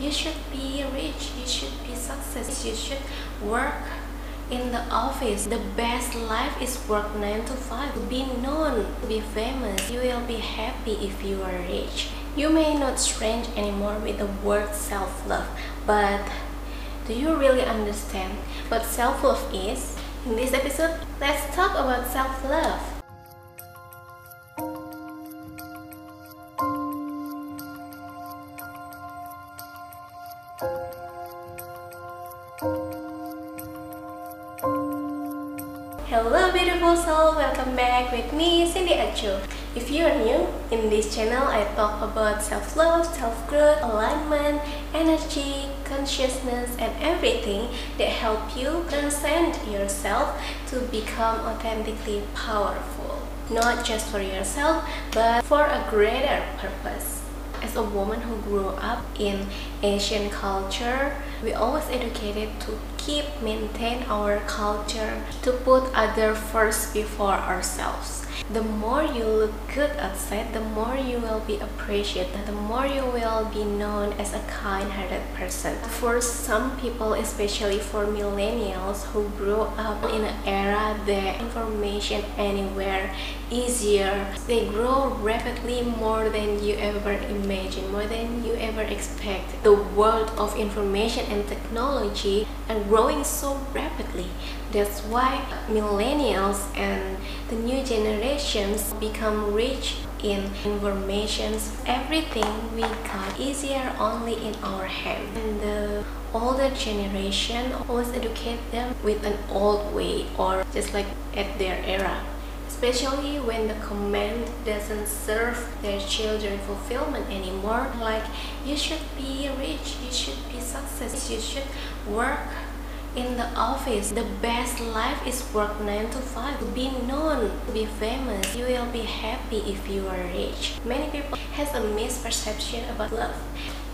you should be rich. You should be successful. You should work in the office. The best life is work 9 to 5 be known. Be famous. You will be happy if you are rich. You may not strange anymore with the word self-love but do you really understand what self-love is? In this episode let's talk about self-love Hello welcome back with me Cindy Aco. If you are new, in this channel I talk about self-love, self-growth, alignment, energy, consciousness and everything that help you transcend yourself to become authentically powerful. Not just for yourself, but for a greater purpose. As a woman who grew up in Asian culture, we always educated to keep maintain our culture, to put other first before ourselves the more you look good outside, the more you will be appreciated, the more you will be known as a kind-hearted person. For some people, especially for millennials who grew up in an era that information anywhere easier, they grow rapidly more than you ever imagine, more than you ever expect. The world of information and technology are growing so rapidly that's why millennials and the new generations become rich in informations. Everything we got easier only in our hand. And the older generation always educate them with an old way or just like at their era especially when the command doesn't serve their children fulfillment anymore like you should be rich you should be successful you should work in the office the best life is work 9 to 5 to be known to be famous. You will be happy if you are rich. Many people has a misperception about love.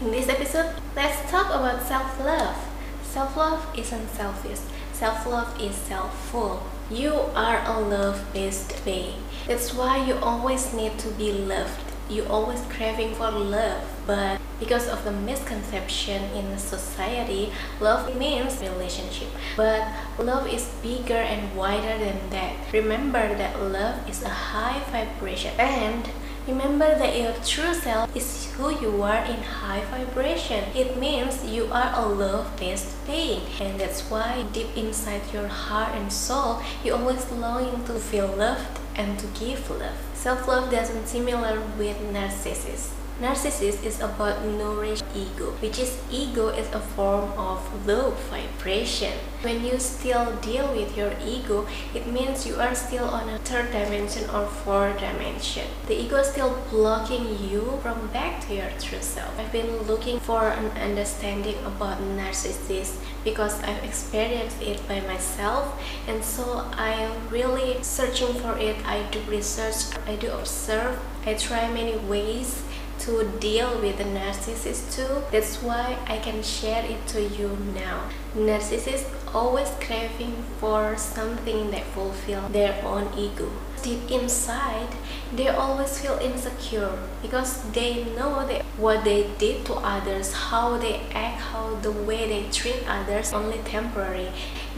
In this episode let's talk about self-love. Self-love isn't selfish. Self-love is self-full. You are a love-based being that's why you always need to be loved you always craving for love but because of the misconception in society love means relationship but love is bigger and wider than that remember that love is a high vibration and Remember that your true self is who you are in high vibration. It means you are a love-based being. And that's why deep inside your heart and soul, you always longing to feel loved and to give love. Self-love doesn't similar with narcissism. Narcissist is about nourish ego, which is ego is a form of low vibration. When you still deal with your ego, it means you are still on a third dimension or fourth dimension. The ego is still blocking you from back to your true self. I've been looking for an understanding about narcissist because I've experienced it by myself and so I'm really searching for it. I do research, I do observe, I try many ways to deal with the narcissist too. That's why I can share it to you now. Narcissists always craving for something that fulfill their own ego. Deep inside, they always feel insecure because they know that what they did to others, how they act, how the way they treat others only temporary.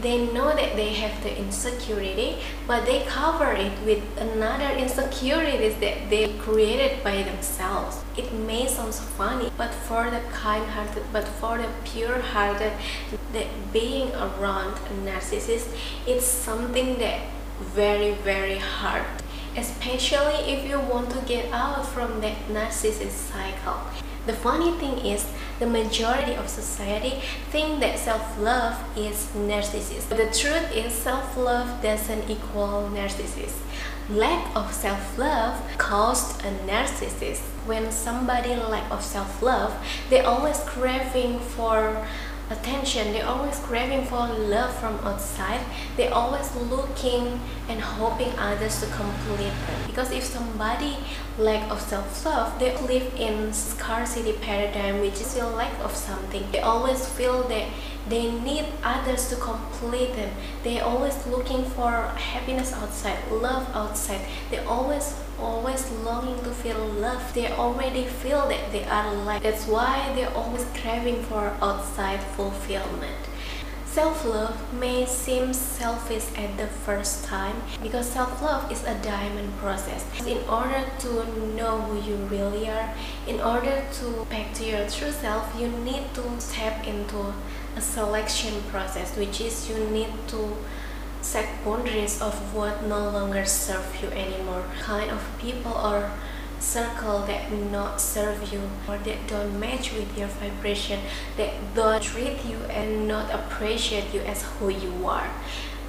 They know that they have the insecurity, but they cover it with another insecurities that they created by themselves. It may sound funny, but for the kind-hearted, but for the pure-hearted, that being around a narcissist, it's something that very very hard especially if you want to get out from that narcissist cycle. The funny thing is the majority of society think that self-love is narcissist. But the truth is self-love doesn't equal narcissist. Lack of self-love caused a narcissist. When somebody lack of self-love they always craving for attention. They're always craving for love from outside. They're always looking and hoping others to complete them. Because if somebody lack of self-love they live in scarcity paradigm which is a lack of something. They always feel that they need others to complete them. They're always looking for happiness outside love outside. They always always longing to feel love. They already feel that they are loved. That's why they're always craving for outside fulfillment. Self-love may seem selfish at the first time because self-love is a diamond process. In order to know who you really are, in order to back to your true self, you need to step into a selection process, which is you need to set boundaries of what no longer serve you anymore. Kind of people or circle that not serve you or that don't match with your vibration that don't treat you and not appreciate you as who you are.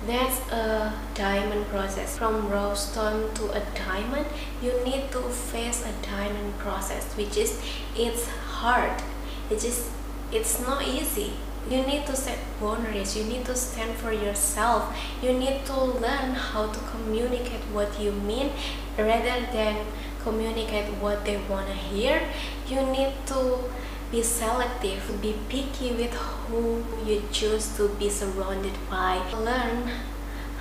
That's a diamond process. From raw stone to a diamond you need to face a diamond process which is it's hard. It is it's not easy you need to set boundaries you need to stand for yourself you need to learn how to communicate what you mean rather than communicate what they want to hear you need to be selective be picky with who you choose to be surrounded by learn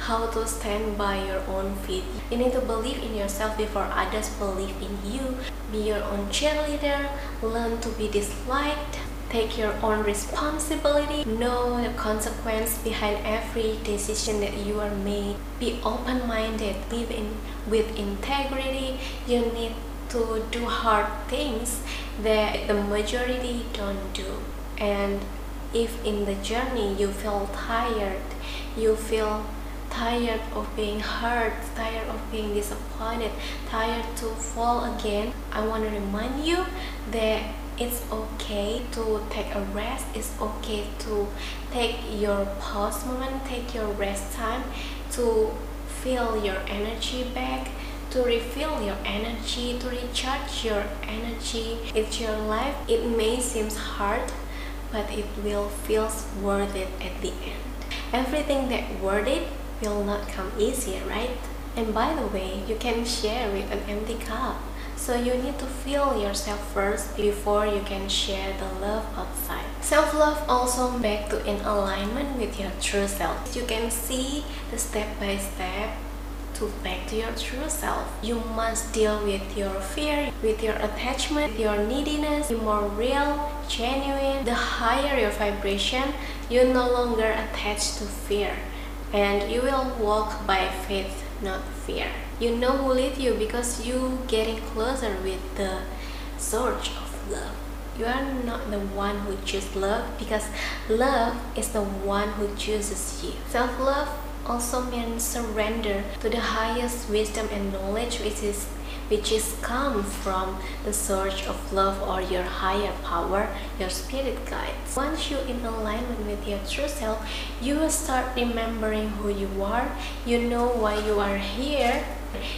how to stand by your own feet. You need to believe in yourself before others believe in you. Be your own cheerleader. Learn to be disliked. Take your own responsibility. Know the consequence behind every decision that you are made. Be open-minded. Live in with integrity. You need to do hard things that the majority don't do. And if in the journey you feel tired, you feel tired of being hurt, tired of being disappointed, tired to fall again, I want to remind you that it's okay to take a rest it's okay to take your pause moment take your rest time to feel your energy back to refill your energy to recharge your energy. It's your life. It may seem hard but it will feel worth it at the end. Everything that worth it will not come easier right? And by the way you can share with an empty cup so you need to feel yourself first before you can share the love outside. Self-love also back to in alignment with your true self. You can see the step by step to back to your true self. You must deal with your fear, with your attachment, your neediness, be more real, genuine. The higher your vibration, you no longer attached to fear and you will walk by faith, not fear you know who lead you because you getting closer with the source of love. You are not the one who chooses love because love is the one who chooses you. Self-love also means surrender to the highest wisdom and knowledge which is which is come from the source of love or your higher power, your spirit guides. Once you're in alignment with your true self, you will start remembering who you are, you know why you are here,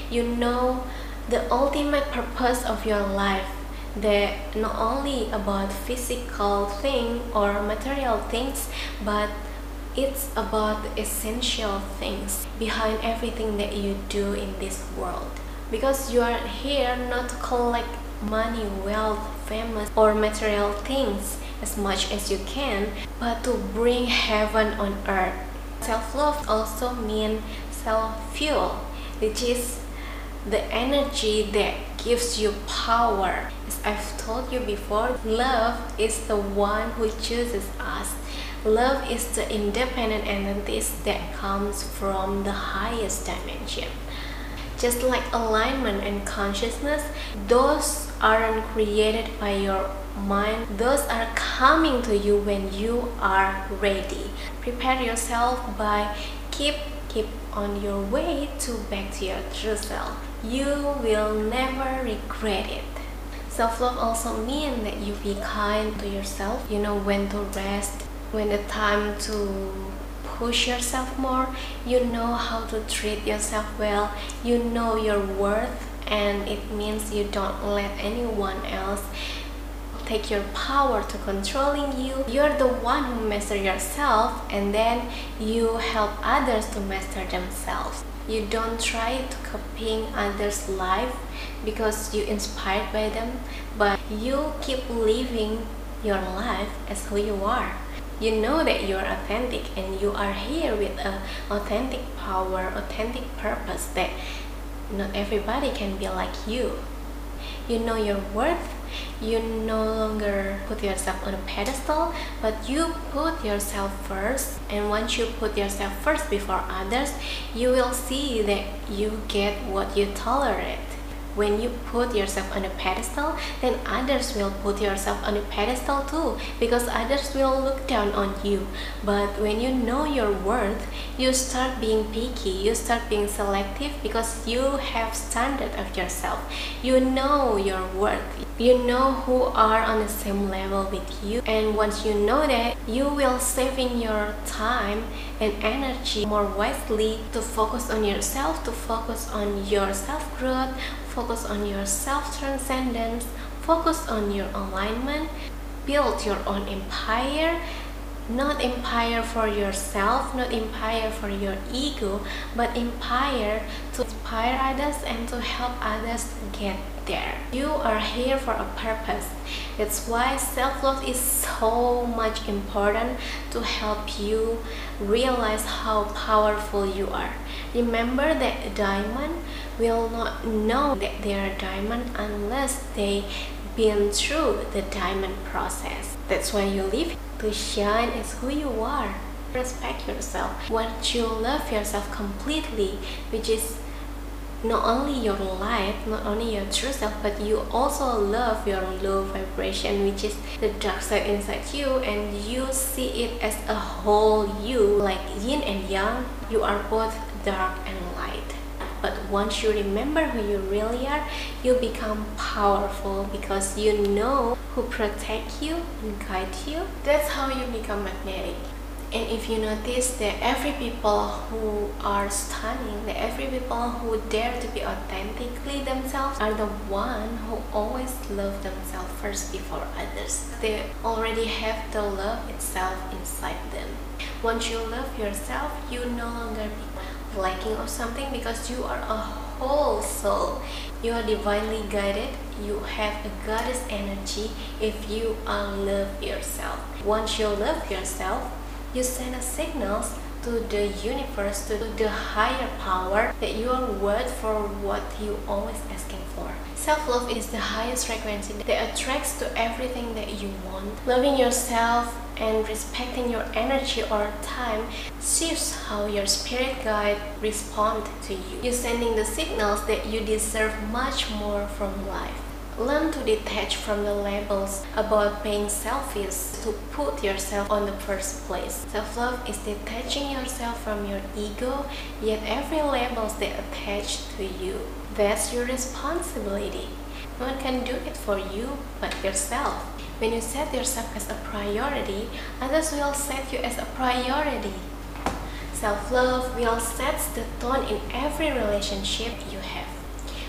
you know the ultimate purpose of your life that not only about physical thing or material things but it's about the essential things behind everything that you do in this world because you are here not to collect money, wealth, famous or material things as much as you can, but to bring heaven on earth. Self-love also means self-fuel, which is the energy that gives you power. As I've told you before, love is the one who chooses us. Love is the independent entity that comes from the highest dimension. Just like alignment and consciousness, those aren't created by your mind. Those are coming to you when you are ready. Prepare yourself by keep keep on your way to back to your true self. You will never regret it. Self-love also means that you be kind to yourself. You know when to rest, when the time to push yourself more you know how to treat yourself well you know your worth and it means you don't let anyone else take your power to controlling you. You're the one who master yourself and then you help others to master themselves. You don't try to copying others life because you inspired by them but you keep living your life as who you are. You know that you are authentic and you are here with a authentic power authentic purpose that not everybody can be like you. You know your worth, you no longer put yourself on a pedestal, but you put yourself first. And once you put yourself first before others, you will see that you get what you tolerate when you put yourself on a pedestal then others will put yourself on a pedestal too because others will look down on you. But when you know your worth you start being picky you start being selective because you have standard of yourself. You know your worth. You know who are on the same level with you and once you know that you will saving your time and energy more wisely to focus on yourself to focus on your self growth focus on your self-transcendence, focus on your alignment, build your own empire, not empire for yourself, not empire for your ego, but empire to inspire others and to help others get there. You are here for a purpose. That's why self-love is so much important to help you realize how powerful you are. Remember that diamond will not know that they are a diamond unless they been through the diamond process. That's why you live to shine as who you are. Respect yourself. Once you love yourself completely, which is not only your light, not only your true self, but you also love your low vibration, which is the dark side inside you, and you see it as a whole you, like yin and yang. You are both dark and once you remember who you really are, you become powerful because you know who protect you and guide you. That's how you become magnetic. And if you notice that every people who are stunning that every people who dare to be authentically themselves are the one who always love themselves first before others. They already have the love itself inside them. Once you love yourself you no longer lacking of something because you are a whole soul. You are divinely guided. You have a goddess energy if you love yourself. Once you love yourself you send a signals to the universe, to the higher power that you are worth for what you always asking for. Self-love is the highest frequency that attracts to everything that you want. Loving yourself and respecting your energy or time shifts how your spirit guide respond to you. You're sending the signals that you deserve much more from life. Learn to detach from the labels about being selfish to put yourself on the first place. Self-love is detaching yourself from your ego, yet every labels they attach to you. That's your responsibility. No one can do it for you but yourself. When you set yourself as a priority, others will set you as a priority. Self-love will set the tone in every relationship you have.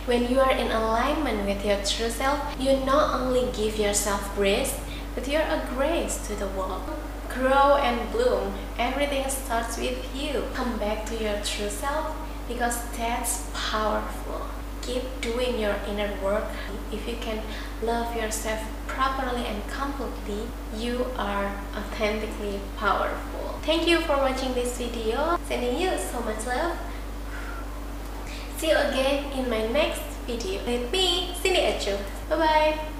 When you are in alignment with your true self, you not only give yourself grace, but you're a grace to the world. Grow and bloom. Everything starts with you. Come back to your true self because that's powerful. Keep doing your inner work. If you can love yourself properly and completely, you are authentically powerful. Thank you for watching this video. Sending you so much love. See you again in my next video with me, Cindy Aco. Bye bye.